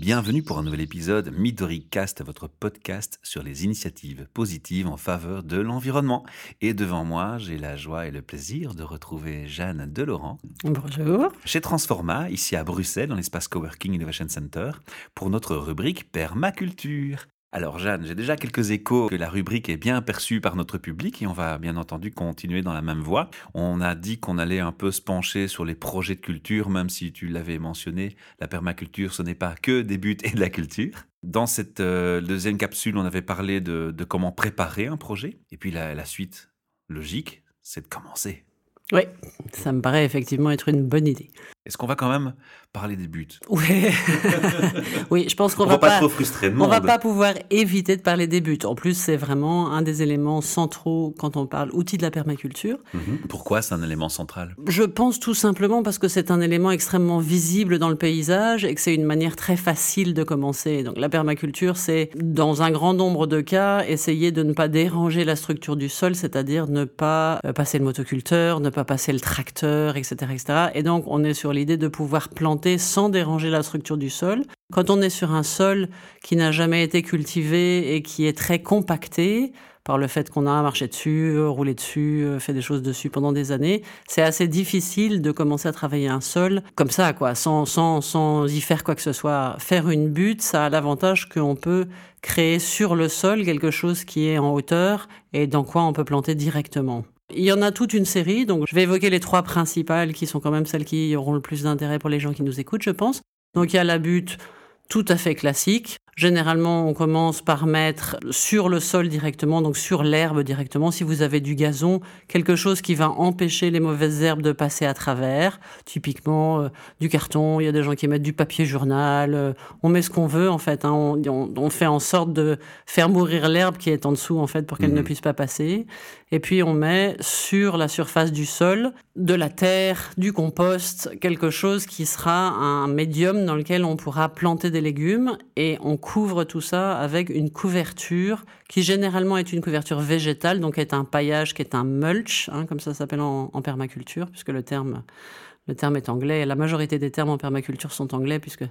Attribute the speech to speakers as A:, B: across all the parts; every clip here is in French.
A: Bienvenue pour un nouvel épisode Midori Cast, votre podcast sur les initiatives positives en faveur de l'environnement. Et devant moi, j'ai la joie et le plaisir de retrouver Jeanne Delaurent.
B: Bonjour.
A: Chez Transforma, ici à Bruxelles, dans l'espace Coworking Innovation Center, pour notre rubrique Permaculture. Alors Jeanne, j'ai déjà quelques échos que la rubrique est bien perçue par notre public et on va bien entendu continuer dans la même voie. On a dit qu'on allait un peu se pencher sur les projets de culture, même si tu l'avais mentionné, la permaculture, ce n'est pas que des buts et de la culture. Dans cette euh, deuxième capsule, on avait parlé de, comment préparer un projet. Et puis la suite logique, c'est de commencer.
B: Oui, ça me paraît effectivement être une bonne idée.
A: Est-ce qu'on va quand même parler des buts?
B: Oui, oui je pense qu'on
A: va,
B: va
A: pas, trop frustrer
B: On va pas pouvoir éviter de parler des buts. En plus, c'est vraiment un des éléments centraux quand on parle outils de la permaculture.
A: Mhm. Pourquoi c'est un élément central?
B: Je pense tout simplement parce que c'est un élément extrêmement visible dans le paysage et que c'est une manière très facile de commencer. Donc la permaculture, c'est dans un grand nombre de cas essayer de ne pas déranger la structure du sol, c'est-à-dire ne pas euh, passer le motoculteur, ne pas passer le tracteur, etc., etc. Et donc on est sur l'idée de pouvoir planter sans déranger la structure du sol. Quand on est sur un sol qui n'a jamais été cultivé et qui est très compacté, par le fait qu'on a marché dessus, roulé dessus, euh, fait des choses dessus pendant des années, c'est assez difficile de commencer à travailler un sol comme ça, quoi, sans, sans, sans y faire quoi que ce soit. Faire une butte, ça a l'avantage qu'on peut créer sur le sol quelque chose qui est en hauteur et dans quoi on peut planter directement. Il y en a toute une série, donc je vais évoquer les trois principales qui sont quand même celles qui auront le plus d'intérêt pour les gens qui nous écoutent, je pense. Donc il y a la butte tout à fait classique. Généralement, on commence par mettre sur le sol directement, donc sur l'herbe directement. Si vous avez du gazon, quelque chose qui va empêcher les mauvaises herbes de passer à travers. Typiquement, euh, du carton. Il y a des gens qui mettent du papier journal. Euh, on met ce qu'on veut, en fait. Hein. On, fait en sorte de faire mourir l'herbe qui est en dessous, en fait, pour qu'elle ne mhm. puisse pas passer. Et puis, on met sur la surface du sol de la terre, du compost, quelque chose qui sera un médium dans lequel on pourra planter des légumes et on couvre tout ça avec une couverture qui généralement est une couverture végétale, donc est un paillage qui est un mulch, hein, comme ça s'appelle en, en, permaculture, puisque le terme le terme est anglais. La majorité des termes en permaculture sont anglais puisque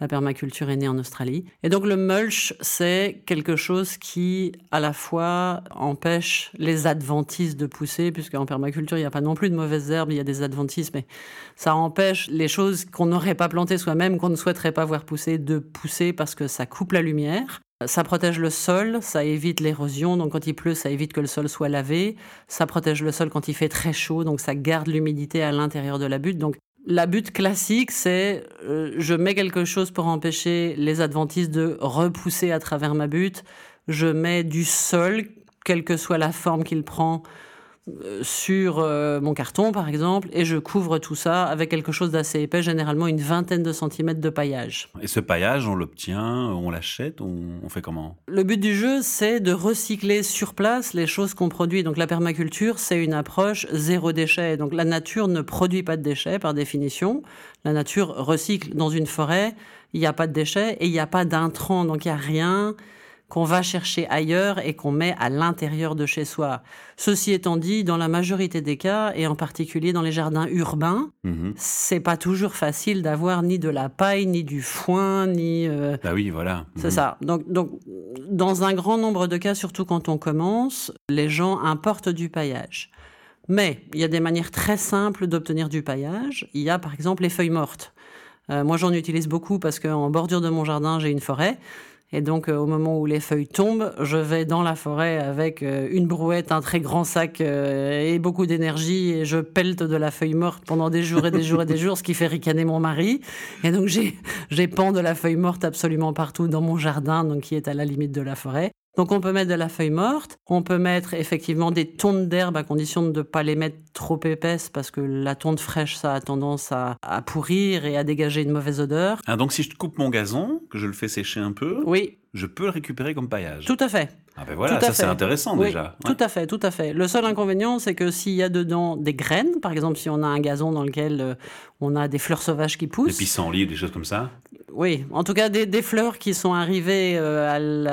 B: la permaculture est née en Australie. Et donc le mulch, c'est quelque chose qui à la fois empêche les adventices de pousser, puisque en permaculture, il n'y a pas non plus de mauvaises herbes, il y a des adventices, mais ça empêche les choses qu'on n'aurait pas plantées soi-même, qu'on ne souhaiterait pas voir pousser, de pousser parce que ça coupe la lumière. Ça protège le sol, ça évite l'érosion, donc quand il pleut, ça évite que le sol soit lavé. Ça protège le sol quand il fait très chaud, donc ça garde l'humidité à l'intérieur de la butte. Donc la butte classique, c'est euh, je mets quelque chose pour empêcher les adventistes de repousser à travers ma butte. Je mets du sol, quelle que soit la forme qu'il prend, sur euh, mon carton, par exemple, et je couvre tout ça avec quelque chose d'assez épais, généralement une vingtaine de centimètres de paillage.
A: Et ce paillage, on l'obtient, on l'achète, on, fait comment?
B: Le but du jeu, c'est de recycler sur place les choses qu'on produit. Donc la permaculture, c'est une approche zéro déchet. Donc la nature ne produit pas de déchets par définition. La nature recycle dans une forêt, il n'y a pas de déchets et il n'y a pas d'intrants, donc il n'y a rien qu'on va chercher ailleurs et qu'on met à l'intérieur de chez soi. Ceci étant dit, dans la majorité des cas, et en particulier dans les jardins urbains, mhm. c'est pas toujours facile d'avoir ni de la paille, ni du foin, ni.
A: Euh, bah oui, voilà.
B: C'est mhm. ça. Donc, donc, dans un grand nombre de cas, surtout quand on commence, les gens importent du paillage. Mais il y a des manières très simples d'obtenir du paillage. Il y a par exemple les feuilles mortes. Euh, moi, j'en utilise beaucoup parce qu'en bordure de mon jardin, j'ai une forêt. Et donc, euh, au moment où les feuilles tombent, je vais dans la forêt avec euh, une brouette, un très grand sac euh, et beaucoup d'énergie et je pelte de la feuille morte pendant des jours et des jours et des jours, ce qui fait ricaner mon mari. Et donc, j'ai, j'ai de la feuille morte absolument partout dans mon jardin, donc qui est à la limite de la forêt. Donc on peut mettre de la feuille morte, on peut mettre effectivement des tondes d'herbe à condition de ne pas les mettre trop épaisses parce que la tonde fraîche ça a tendance à, pourrir et à dégager une mauvaise odeur.
A: Ah, donc si je coupe mon gazon, que je le fais sécher un peu,
B: oui.
A: je peux le récupérer comme paillage.
B: Tout à fait.
A: Ah ben voilà, ça c'est intéressant déjà.
B: Tout à fait, tout à fait. Le seul inconvénient, c'est que s'il y a dedans des graines, par exemple si on a un gazon dans lequel euh, on a des fleurs sauvages qui poussent.
A: Des pissenlits, des choses comme ça
B: Oui, en tout cas des, fleurs qui sont arrivées euh,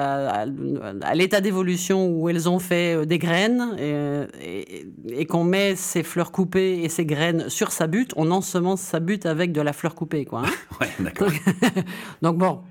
B: à l'état d'évolution où elles ont fait euh, des graines et, qu'on met ces fleurs coupées et ces graines sur sa butte, on ensemence sa butte avec de la fleur coupée, quoi. Hein.
A: ouais, d'accord.
B: Donc bon.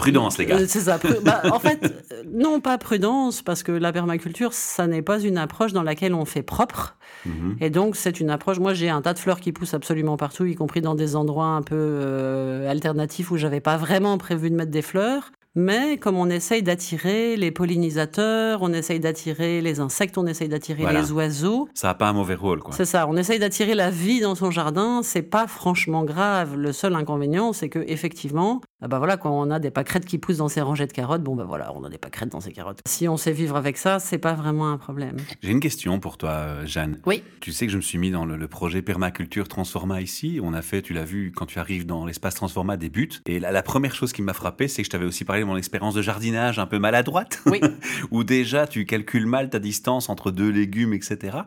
A: Prudence, les gars. Euh,
B: c'est ça. Bah, en fait, non, pas prudence, parce que la permaculture, ça n'est pas une approche dans laquelle on fait propre. Mhm. Et donc, c'est une approche. Moi, j'ai un tas de fleurs qui poussent absolument partout, y compris dans des endroits un peu euh, alternatifs où j'avais pas vraiment prévu de mettre des fleurs. Mais comme on essaye d'attirer les pollinisateurs, on essaye d'attirer les insectes, on essaye d'attirer les oiseaux.
A: Ça n'a pas un mauvais rôle, quoi.
B: C'est ça. On essaye d'attirer la vie dans son jardin. C'est pas franchement grave. Le seul inconvénient, c'est que effectivement, bah voilà, quand on a des pâquerettes qui poussent dans ses rangées de carottes, bon bah voilà, on a des pâquerettes dans ses carottes. Si on sait vivre avec ça, c'est pas vraiment un problème.
A: J'ai une question pour toi, Jeanne.
B: Oui.
A: Tu sais que je me suis mis dans le, projet Permaculture Transforma ici. On a fait, tu l'as vu, quand tu arrives dans l'espace Transforma, des buts. Et la, la première chose qui m'a frappé, c'est que je t'avais aussi parlé de mon expérience de jardinage un peu maladroite.
B: Oui.
A: où déjà tu calcules mal ta distance entre deux légumes, etc.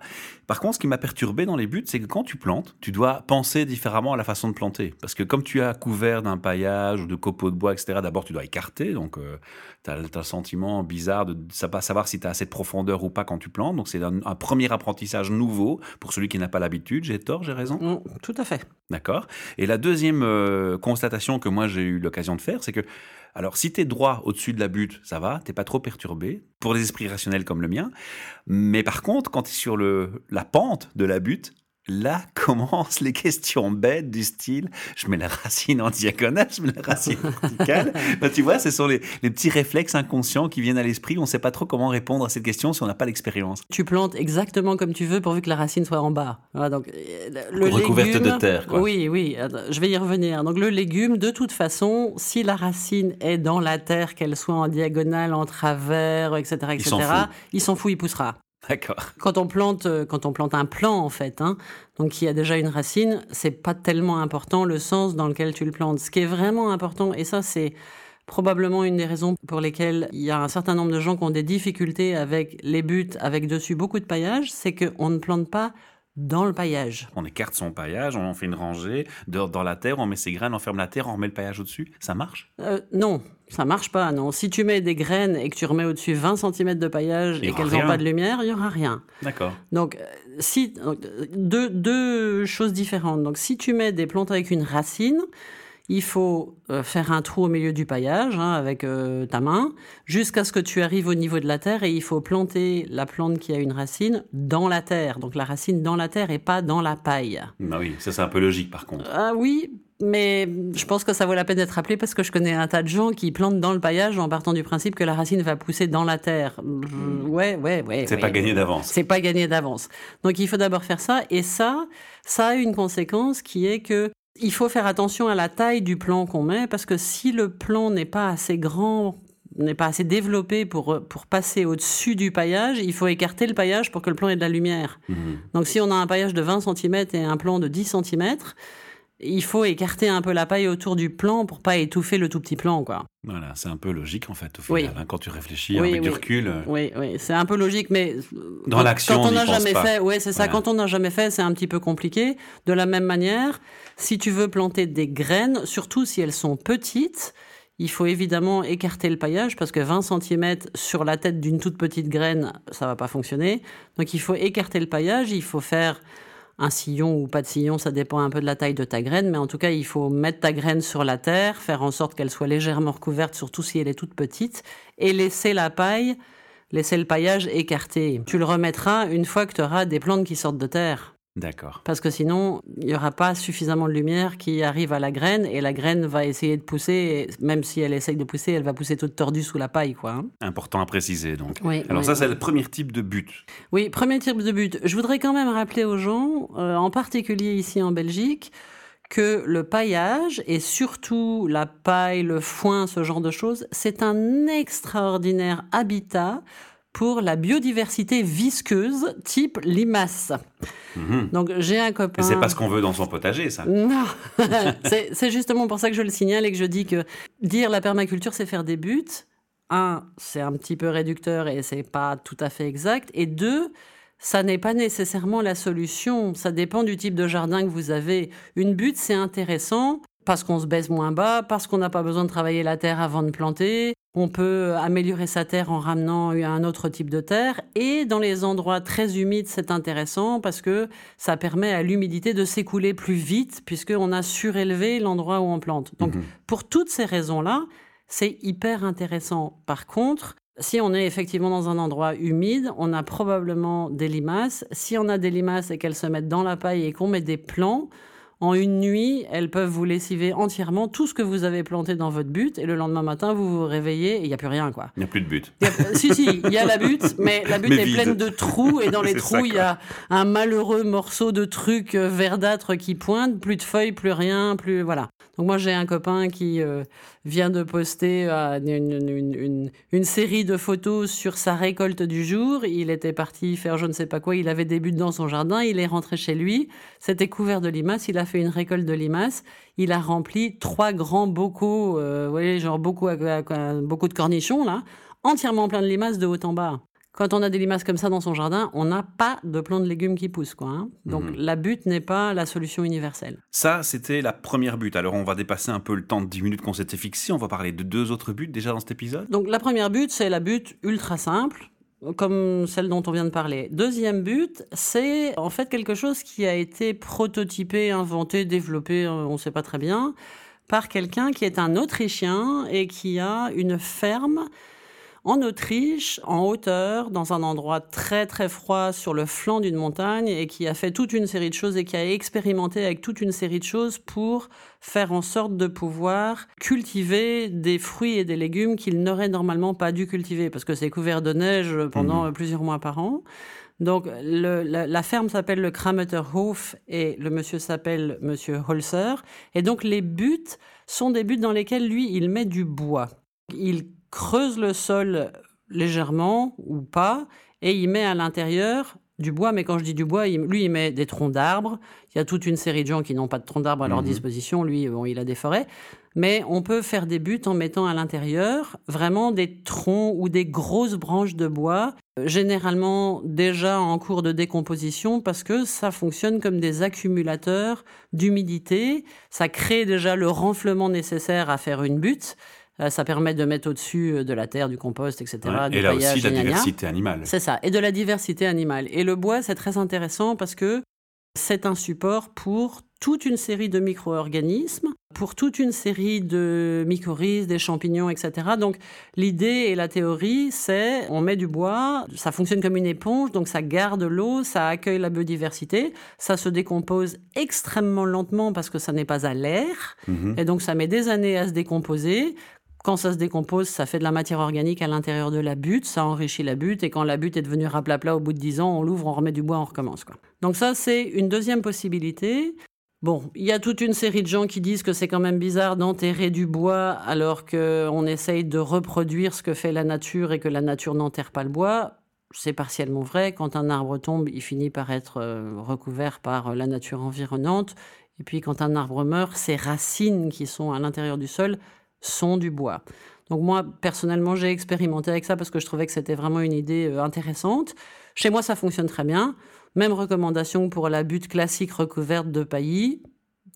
A: Par contre, ce qui m'a perturbé dans les buts, c'est que quand tu plantes, tu dois penser différemment à la façon de planter. Parce que comme tu as couvert d'un paillage ou de copeaux de bois, etc., d'abord tu dois écarter. Donc euh, tu as, le sentiment bizarre de ne pas savoir si tu as assez de profondeur ou pas quand tu plantes. Donc c'est un, premier apprentissage nouveau pour celui qui n'a pas l'habitude. J'ai tort, j'ai raison?
B: Mm, Tout à fait.
A: D'accord. Et la deuxième euh, constatation que moi j'ai eu l'occasion de faire, c'est que alors, si tu es droit au-dessus de la butte, ça va, t'es pas trop perturbé, pour les esprits rationnels comme le mien. Mais par contre, quand tu es sur le, la pente de la butte, là commencent les questions bêtes du style je mets la racine en diagonale, je mets la racine verticale. bah, tu vois, ce sont les, petits réflexes inconscients qui viennent à l'esprit. On ne sait pas trop comment répondre à cette question si on n'a pas l'expérience.
B: Tu plantes exactement comme tu veux pourvu que la racine soit en bas. donc,
A: euh, le Recouverte de terre. Quoi.
B: Oui, oui, je vais y revenir. Donc le légume, de toute façon, si la racine est dans la terre, qu'elle soit en diagonale, en travers, etc., etc., il s'en fout, il poussera.
A: D'accord.
B: Quand on plante, euh, quand on plante un plant en fait, hein, donc qui a déjà une racine, c'est pas tellement important le sens dans lequel tu le plantes. Ce qui est vraiment important, et ça c'est probablement une des raisons pour lesquelles il y a un certain nombre de gens qui ont des difficultés avec les buts, avec dessus beaucoup de paillage, c'est qu'on ne plante pas dans le paillage.
A: On écarte son paillage, on fait une rangée dans la terre, on met ses graines, on ferme la terre, on remet le paillage au-dessus. Ça marche?
B: Euh, Non, ça marche pas. Non, si tu mets des graines et que tu remets au-dessus 20 cm de paillage et qu'elles n'ont pas de lumière, il y aura rien.
A: D'accord.
B: Donc euh, si deux, deux choses différentes. Donc si tu mets des plantes avec une racine, il faut euh, faire un trou au milieu du paillage hein, avec euh, ta main jusqu'à ce que tu arrives au niveau de la terre et il faut planter la plante qui a une racine dans la terre. Donc la racine dans la terre et pas dans la paille.
A: Bah oui, ça c'est un peu logique par contre.
B: Ah oui, mais je pense que ça vaut la peine d'être rappelé parce que je connais un tas de gens qui plantent dans le paillage en partant du principe que la racine va pousser dans la terre. Ouais, ouais, ouais.
A: C'est pas gagné d'avance.
B: C'est pas gagné d'avance. Donc il faut d'abord faire ça et ça, ça a une conséquence qui est que il faut faire attention à la taille du plan qu'on met parce que si le plan n'est pas assez grand, n'est pas assez développé pour, pour passer au-dessus du paillage, il faut écarter le paillage pour que le plan ait de la lumière. Mmh. Donc si on a un paillage de 20 cm et un plan de 10 cm, il faut écarter un peu la paille autour du plan pour pas étouffer le tout petit plan, quoi.
A: Voilà, c'est un peu logique en fait au final, hein, quand tu réfléchis avec du recul. Euh.
B: Oui, oui, c'est un peu logique, mais
A: dans l'action,
B: quand on
A: n'a
B: jamais fait, ouais, c'est ça. Quand on n'a jamais fait, c'est un petit peu compliqué. De la même manière, si tu veux planter des graines, surtout si elles sont petites, il faut évidemment écarter le paillage parce que 20 cm sur la tête d'une toute petite graine, ça va pas fonctionner. Donc il faut écarter le paillage, il faut faire un sillon ou pas de sillon, ça dépend un peu de la taille de ta graine, mais en tout cas, il faut mettre ta graine sur la terre, faire en sorte qu'elle soit légèrement recouverte, surtout si elle est toute petite, et laisser la paille, laisser le paillage écarté. Tu le remettras une fois que tu auras des plantes qui sortent de terre.
A: D'accord.
B: Parce que sinon, il n'y aura pas suffisamment de lumière qui arrive à la graine et la graine va essayer de pousser. Et même si elle essaye de pousser, elle va pousser toute tordue sous la paille. Quoi, hein.
A: Important à préciser donc.
B: Oui,
A: Alors ça, c'est le premier type de but.
B: Oui, premier type de but. Je voudrais quand même rappeler aux gens, euh, en particulier ici en Belgique, que le paillage et surtout la paille, le foin, ce genre de choses, c'est un extraordinaire habitat pour la biodiversité visqueuse type limace. Mhm. Donc j'ai un copain.
A: C'est pas ce qu'on veut dans son potager, ça.
B: Non, c'est justement pour ça que je le signale et que je dis que dire la permaculture, c'est faire des buts. Un, c'est un petit peu réducteur et c'est pas tout à fait exact. Et deux, ça n'est pas nécessairement la solution. Ça dépend du type de jardin que vous avez. Une butte, c'est intéressant parce qu'on se baisse moins bas, parce qu'on n'a pas besoin de travailler la terre avant de planter. On peut améliorer sa terre en ramenant un autre type de terre. Et dans les endroits très humides, c'est intéressant parce que ça permet à l'humidité de s'écouler plus vite puisqu'on a surélevé l'endroit où on plante. Donc, mhm. pour toutes ces raisons-là, c'est hyper intéressant. Par contre, si on est effectivement dans un endroit humide, on a probablement des limaces. Si on a des limaces et qu'elles se mettent dans la paille et qu'on met des plants, en une nuit, elles peuvent vous lessiver entièrement tout ce que vous avez planté dans votre butte et le lendemain matin, vous vous réveillez et il n'y a plus rien. quoi.
A: Il n'y a plus de butte.
B: si, si, il y a la butte, mais la butte est pleine de trous et dans les trous, il y a un malheureux morceau de truc euh, verdâtre qui pointe, plus de feuilles, plus rien, plus... Voilà. Donc moi, j'ai un copain qui euh, vient de poster euh, une, série de photos sur sa récolte du jour. Il était parti faire je ne sais pas quoi. Il avait des buttes dans son jardin. Il est rentré chez lui. C'était couvert de limaces. Il a fait une récolte de limaces. Il a rempli trois grands bocaux, euh, voyez, genre beaucoup, beaucoup de cornichons, là, entièrement plein de limaces de haut en bas. Quand on a des limaces comme ça dans son jardin, on n'a pas de plants de légumes qui poussent. Quoi, hein. Donc mhm. la butte n'est pas la solution universelle.
A: Ça, c'était la première butte. Alors on va dépasser un peu le temps de 10 minutes qu'on s'était fixé. On va parler de deux autres buttes déjà dans cet épisode.
B: Donc la première butte, c'est la butte ultra simple comme celle dont on vient de parler. Deuxième but, c'est en fait quelque chose qui a été prototypé, inventé, développé, euh, on ne sait pas très bien, par quelqu'un qui est un Autrichien et qui a une ferme en Autriche, en hauteur, dans un endroit très très froid sur le flanc d'une montagne et qui a fait toute une série de choses et qui a expérimenté avec toute une série de choses pour faire en sorte de pouvoir cultiver des fruits et des légumes qu'il n'aurait normalement pas dû cultiver parce que c'est couvert de neige pendant mmh. plusieurs mois par an. Donc la, ferme s'appelle le Krameterhof et le monsieur s'appelle monsieur Holzer. Et donc les buts sont des buts dans lesquels lui il met du bois. Il creuse le sol légèrement ou pas, et il met à l'intérieur du bois, mais quand je dis du bois, lui, il met des troncs d'arbres. Il y a toute une série de gens qui n'ont pas de troncs d'arbres à leur mhm. disposition. Lui, bon, il a des forêts. Mais on peut faire des buts en mettant à l'intérieur vraiment des troncs ou des grosses branches de bois, euh, généralement déjà en cours de décomposition, parce que ça fonctionne comme des accumulateurs d'humidité. Ça crée déjà le renflement nécessaire à faire une butte. Euh, ça permet de mettre au-dessus euh, de la terre, du compost, etc.
A: et là aussi, la diversité animale.
B: C'est ça, et de la diversité animale. Et le bois, c'est très intéressant parce que c'est un support pour toute une série de micro-organismes, pour toute une série de mycorhizes, des champignons, etc. Donc l'idée et la théorie, c'est on met du bois, ça fonctionne comme une éponge, donc ça garde l'eau, ça accueille la biodiversité, ça se décompose extrêmement lentement parce que ça n'est pas à l'air, mhm. et donc ça met des années à se décomposer. Quand ça se décompose, ça fait de la matière organique à l'intérieur de la butte, ça enrichit la butte, et quand la butte est devenue raplapla au bout de 10 ans, on l'ouvre, on remet du bois, on recommence. Quoi. Donc ça, c'est une deuxième possibilité. Bon, il y a toute une série de gens qui disent que c'est quand même bizarre d'enterrer du bois alors qu'on essaye de reproduire ce que fait la nature et que la nature n'enterre pas le bois. C'est partiellement vrai. Quand un arbre tombe, il finit par être euh, recouvert par la nature environnante. Et puis quand un arbre meurt, ses racines qui sont à l'intérieur du sol sont du bois. Donc moi, personnellement, j'ai expérimenté avec ça parce que je trouvais que c'était vraiment une idée euh, intéressante. Chez moi, ça fonctionne très bien. Même recommandation pour la butte classique recouverte de paillis.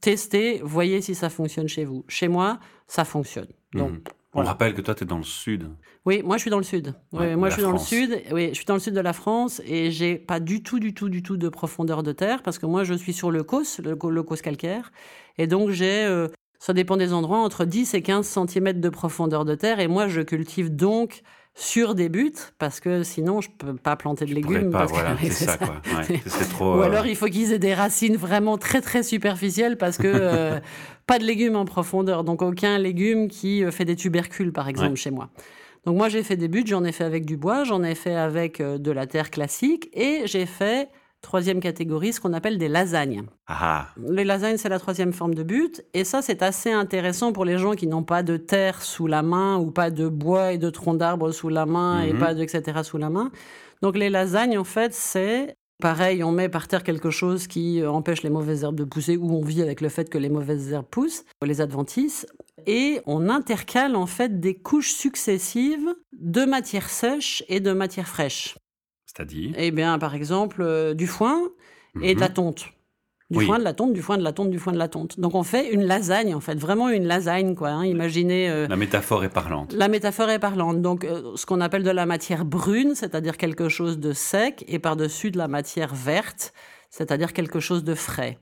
B: Testez, voyez si ça fonctionne chez vous. Chez moi, ça fonctionne. Donc,
A: mmh. On rappelle que toi, tu es dans le sud.
B: Oui, moi, je suis dans le sud. moi, je suis dans le sud. Oui, je suis dans le sud de la France et j'ai pas du tout, du tout, du tout de profondeur de terre parce que moi, je suis sur le cos, le, le cos calcaire. Et donc, j'ai euh, ça dépend des endroits, entre 10 et 15 cm de profondeur de terre. Et moi, je cultive donc sur des buts parce que sinon je peux pas planter de légumes.
A: Pas, voilà, c'est ça, quoi.
B: trop, Ou alors euh, il faut qu'ils aient des racines vraiment très très superficielles parce que euh, pas de légumes en profondeur, donc aucun légume qui euh, fait des tubercules par exemple chez moi. Donc moi j'ai fait des buts, j'en ai fait avec du bois, j'en ai fait avec de la terre classique et j'ai fait Troisième catégorie, ce qu'on appelle des lasagnes.
A: Ah.
B: Les lasagnes, c'est la troisième forme de but. Et ça, c'est assez intéressant pour les gens qui n'ont pas de terre sous la main ou pas de bois et de troncs d'arbres sous la main et mhm. pas de etc. sous la main. Donc les lasagnes, en fait, c'est pareil, on met par terre quelque chose qui empêche les mauvaises herbes de pousser ou on vit avec le fait que les mauvaises herbes poussent, les adventices. Et on intercale en fait des couches successives de matière sèche et de matière fraîche.
A: C'est-à-dire
B: Eh bien, par exemple, euh, du foin et de la mhm. tonte. Du foin, de la tonte, du foin, de la tonte, du foin, de la tonte. Donc on fait une lasagne, en fait, vraiment une lasagne, quoi. Hein. Imaginez.
A: Euh, la métaphore est parlante.
B: La métaphore est parlante. Donc euh, ce qu'on appelle de la matière brune, c'est-à-dire quelque chose de sec, et par-dessus de la matière verte, c'est-à-dire quelque chose de frais.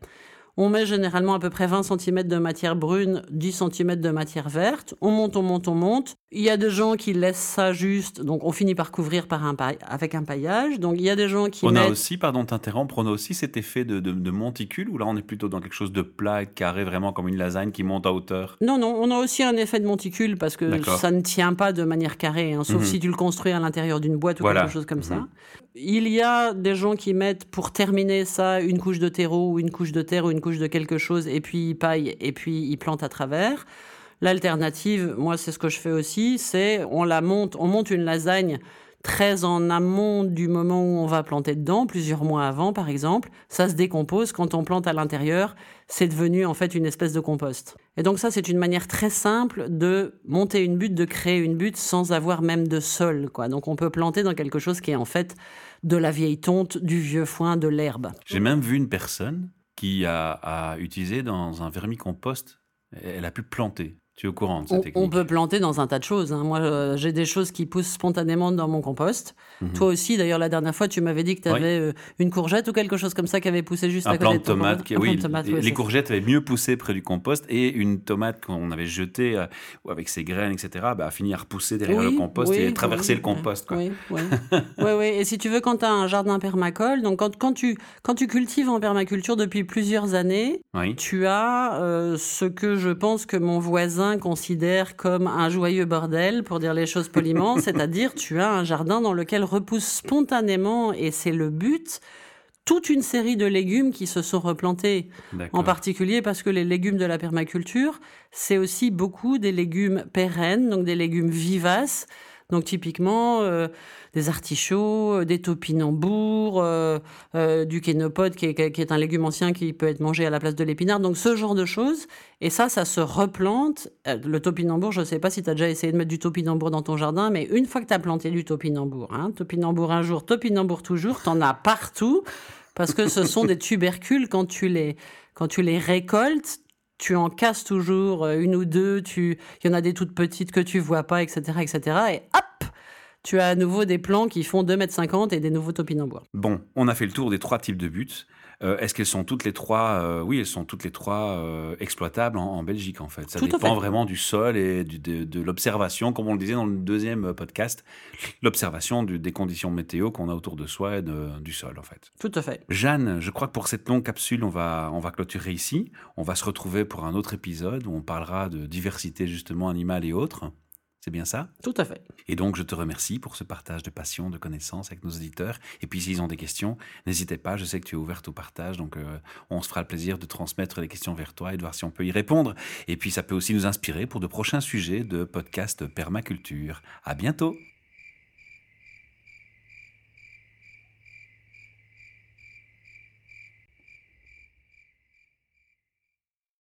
B: On met généralement à peu près 20 cm de matière brune, 10 cm de matière verte. On monte, on monte, on monte. Il y a des gens qui laissent ça juste, donc on finit par couvrir par un avec un paillage. Donc il y a des gens qui
A: on
B: a
A: aussi, pardon t'interrompre, on a aussi cet effet de, de, monticule, ou là on est plutôt dans quelque chose de plat et de carré, vraiment comme une lasagne qui monte à hauteur?
B: Non, non, on a aussi un effet de monticule parce que ça ne tient pas de manière carrée, hein, sauf mhm. si tu le construis à l'intérieur d'une boîte ou quelque chose comme ça. Mhm. Il y a des gens qui mettent pour terminer ça une couche de terreau ou une couche de terre ou une couche de quelque chose et puis ils paillent et puis ils plantent à travers. L'alternative, moi c'est ce que je fais aussi, c'est on la monte, on monte une lasagne très en amont du moment où on va planter dedans, plusieurs mois avant par exemple, ça se décompose. Quand on plante à l'intérieur, c'est devenu en fait une espèce de compost. Et donc ça, c'est une manière très simple de monter une butte, de créer une butte sans avoir même de sol. Quoi. Donc on peut planter dans quelque chose qui est en fait de la vieille tonte, du vieux foin, de l'herbe.
A: J'ai même vu une personne qui a, utilisé dans un vermicompost, elle a pu planter. Tu es au courant de cette
B: on,
A: technique
B: On peut planter dans un tas de choses. Hein. Moi, euh, j'ai des choses qui poussent spontanément dans mon compost. Mhm. Toi aussi, d'ailleurs, la dernière fois, tu m'avais dit que tu avais euh, une courgette ou quelque chose comme ça qui avait poussé juste à côté de,
A: tomate. Qui, oui, tomate, les courgettes avaient mieux poussé près du compost et une tomate qu'on avait jetée euh, avec ses graines, etc., bah, a fini à repousser derrière le compost et traverser le compost.
B: Oui, oui. oui, Et si tu veux, quand tu as un jardin permacole, donc quand, quand, tu, quand tu cultives en permaculture depuis plusieurs années, tu as ce que je pense que mon voisin considère comme un joyeux bordel, pour dire les choses poliment, c'est-à-dire tu as un jardin dans lequel repousse spontanément, et c'est le but, toute une série de légumes qui se sont replantés. En particulier parce que les légumes de la permaculture, c'est aussi beaucoup des légumes pérennes, donc des légumes vivaces. Donc typiquement euh, des artichauts, euh, des topinambours, euh, du kénopode qui est, un légume ancien qui peut être mangé à la place de l'épinard. Donc ce genre de choses. Et ça, ça se replante. Le topinambour, je ne sais pas si tu as déjà essayé de mettre du topinambour dans ton jardin, mais une fois que tu as planté du topinambour, hein, topinambour un jour, topinambour toujours, tu en as partout. Parce que ce sont des tubercules, quand tu les, quand tu les récoltes, tu en casses toujours euh, une ou deux, tu, il y en a des toutes petites que tu vois pas, etc., etc. Et hop, tu as à nouveau des plants qui font 2,50 m et des nouveaux topinambours.
A: Bon, on a fait le tour des trois types de buts. Euh, est-ce qu'elles sont toutes les trois, euh, oui, elles sont toutes les trois euh, exploitables en, Belgique en fait. Ça dépend vraiment du sol et de, l'observation, comme on le disait dans le deuxième podcast, l'observation des conditions météo qu'on a autour de soi et du sol en fait.
B: Tout à fait.
A: Jeanne, je crois que pour cette longue capsule, on va, on va clôturer ici. On va se retrouver pour un autre épisode où on parlera de diversité justement animale et autres. C'est bien ça?
B: Tout à fait.
A: Et donc, je te remercie pour ce partage de passion, de connaissances avec nos auditeurs. Et puis, s'ils ont des questions, n'hésitez pas. Je sais que tu es ouverte au partage. Donc, euh, on se fera le plaisir de transmettre les questions vers toi et de voir si on peut y répondre. Et puis, ça peut aussi nous inspirer pour de prochains sujets de podcast permaculture. À bientôt